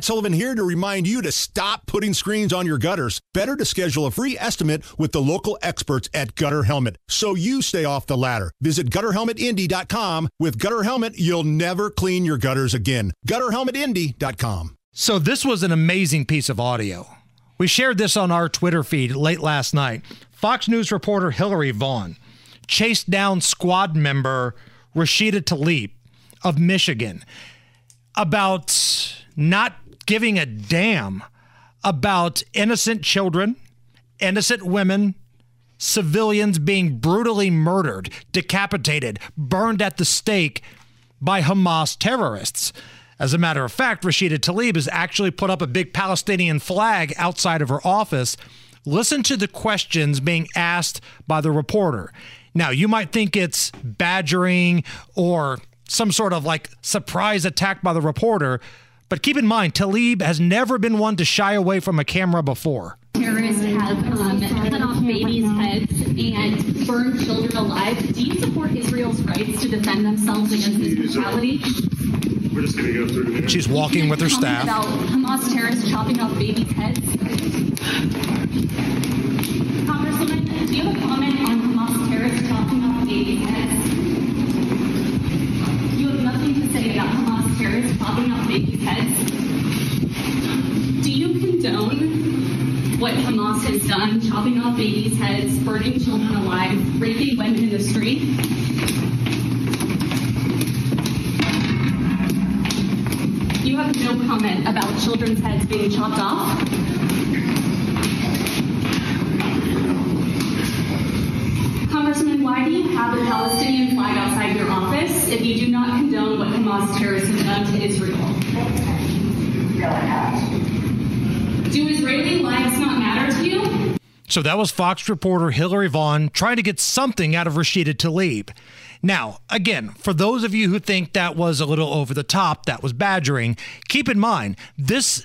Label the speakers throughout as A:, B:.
A: Matt Sullivan here to remind you to stop putting screens on your gutters. Better to schedule a free estimate with the local experts at Gutter Helmet so you stay off the ladder. Visit gutterhelmetindy.com. With Gutter Helmet, you'll never clean your gutters again. Gutterhelmetindy.com.
B: So, this was an amazing piece of audio. We shared this on our Twitter feed late last night. Fox News reporter Hillary Vaughn chased down squad member Rashida Tlaib of Michigan about not giving a damn about innocent children, innocent women, civilians being brutally murdered, decapitated, burned at the stake by Hamas terrorists. As a matter of fact, Rashida Tlaib has actually put up a big Palestinian flag outside of her office. Listen to the questions being asked by the reporter. Now, you might think it's badgering or some sort of like surprise attack by the reporter, but keep in mind, Tlaib has never been one to shy away from a camera before.
C: Terrorists have um, cut off babies' heads and burned children alive. Do you support Israel's rights to defend themselves against this brutality?
D: We're just going to go through.
B: She's walking with her staff.
C: About Hamas terrorists chopping off babies' Hamas has done, chopping off babies' heads, burning children alive, raping women in the street? You have no comment about children's heads being chopped off? Congressman, why do you have a Palestinian flag outside your office if you do not condone what Hamas terrorists have done to Israel? Do Israeli lives not matter to you?
B: So that was Fox reporter Hillary Vaughn trying to get something out of Rashida Tlaib. Now, again, for those of you who think that was a little over the top, that was badgering, keep in mind, this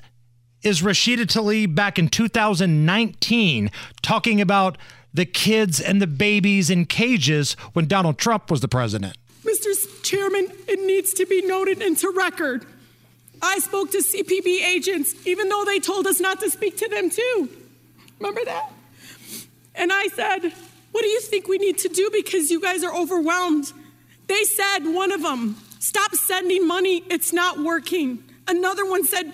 B: is Rashida Tlaib back in 2019 talking about the kids and the babies in cages when Donald Trump was the president.
E: Mr. Chairman, it needs to be noted into record. I spoke to CBP agents, even though they told us not to speak to them too. Remember that? And I said, What do you think we need to do because you guys are overwhelmed? They said, one of them, Stop sending money, it's not working. Another one said,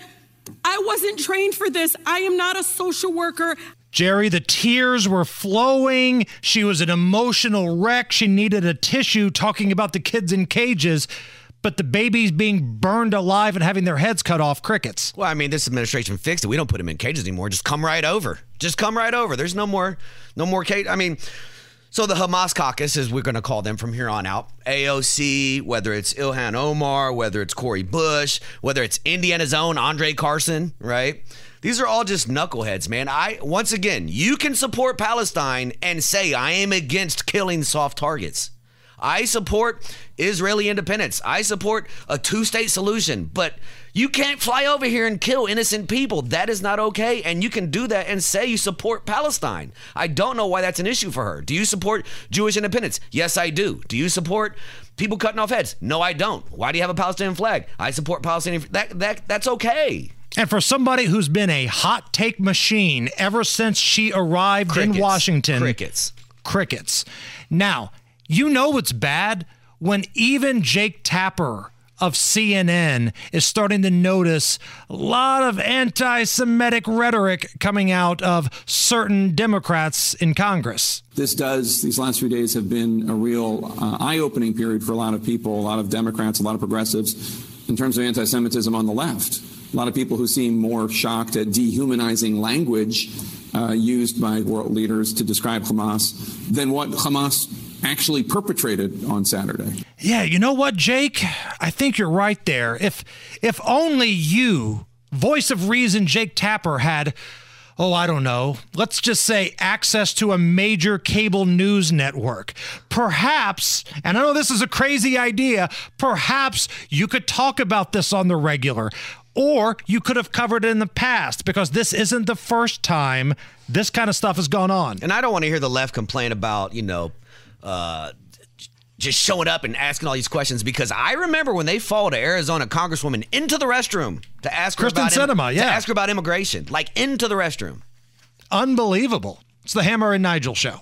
E: I wasn't trained for this. I am not a social worker.
B: Jerry, the tears were flowing. She was an emotional wreck. She needed a tissue talking about the kids in cages, but the babies being burned alive and having their heads cut off crickets.
F: Well, I mean, this administration fixed it. We don't put them in cages anymore. Just come right over. Just come right over. There's no more, no more cage. I mean, so the Hamas caucus, as we're going to call them from here on out, AOC, whether it's Ilhan Omar, whether it's Cori Bush, whether it's Indiana's own Andre Carson, right? These are all just knuckleheads, man. I once again, you can support Palestine and say I am against killing soft targets. I support Israeli independence. I support a two-state solution, but you can't fly over here and kill innocent people. That is not okay. And you can do that and say you support Palestine. I don't know why that's an issue for her. Do you support Jewish independence? Yes, I do. Do you support people cutting off heads? No, I don't. Why do you have a Palestinian flag? I support Palestinian. That that that's okay.
B: And for somebody who's been a hot take machine ever since she arrived
F: Crickets.
B: in Washington,
F: Crickets.
B: crickets. Now, you know it's bad when even Jake Tapper of CNN is starting to notice a lot of anti Semitic rhetoric coming out of certain Democrats in Congress.
G: This does, these last few days have been a real uh, eye opening period for a lot of people, a lot of Democrats, a lot of progressives, in terms of anti Semitism on the left. A lot of people who seem more shocked at dehumanizing language uh, used by world leaders to describe Hamas than what Hamas actually perpetrated on Saturday.
B: Yeah, you know what, Jake? I think you're right there. If if only you, voice of reason Jake Tapper had oh, I don't know, let's just say access to a major cable news network. Perhaps, and I know this is a crazy idea, perhaps you could talk about this on the regular. Or you could have covered it in the past because this isn't the first time this kind of stuff has gone on.
F: And I don't want to hear the left complain about, you know, uh, just showing up and asking all these questions because I remember when they followed an Arizona congresswoman into the restroom to ask her
B: Kyrsten
F: about
B: Sinema, yeah.
F: to ask her about immigration, like into the restroom.
B: Unbelievable. It's the Hammer and Nigel show.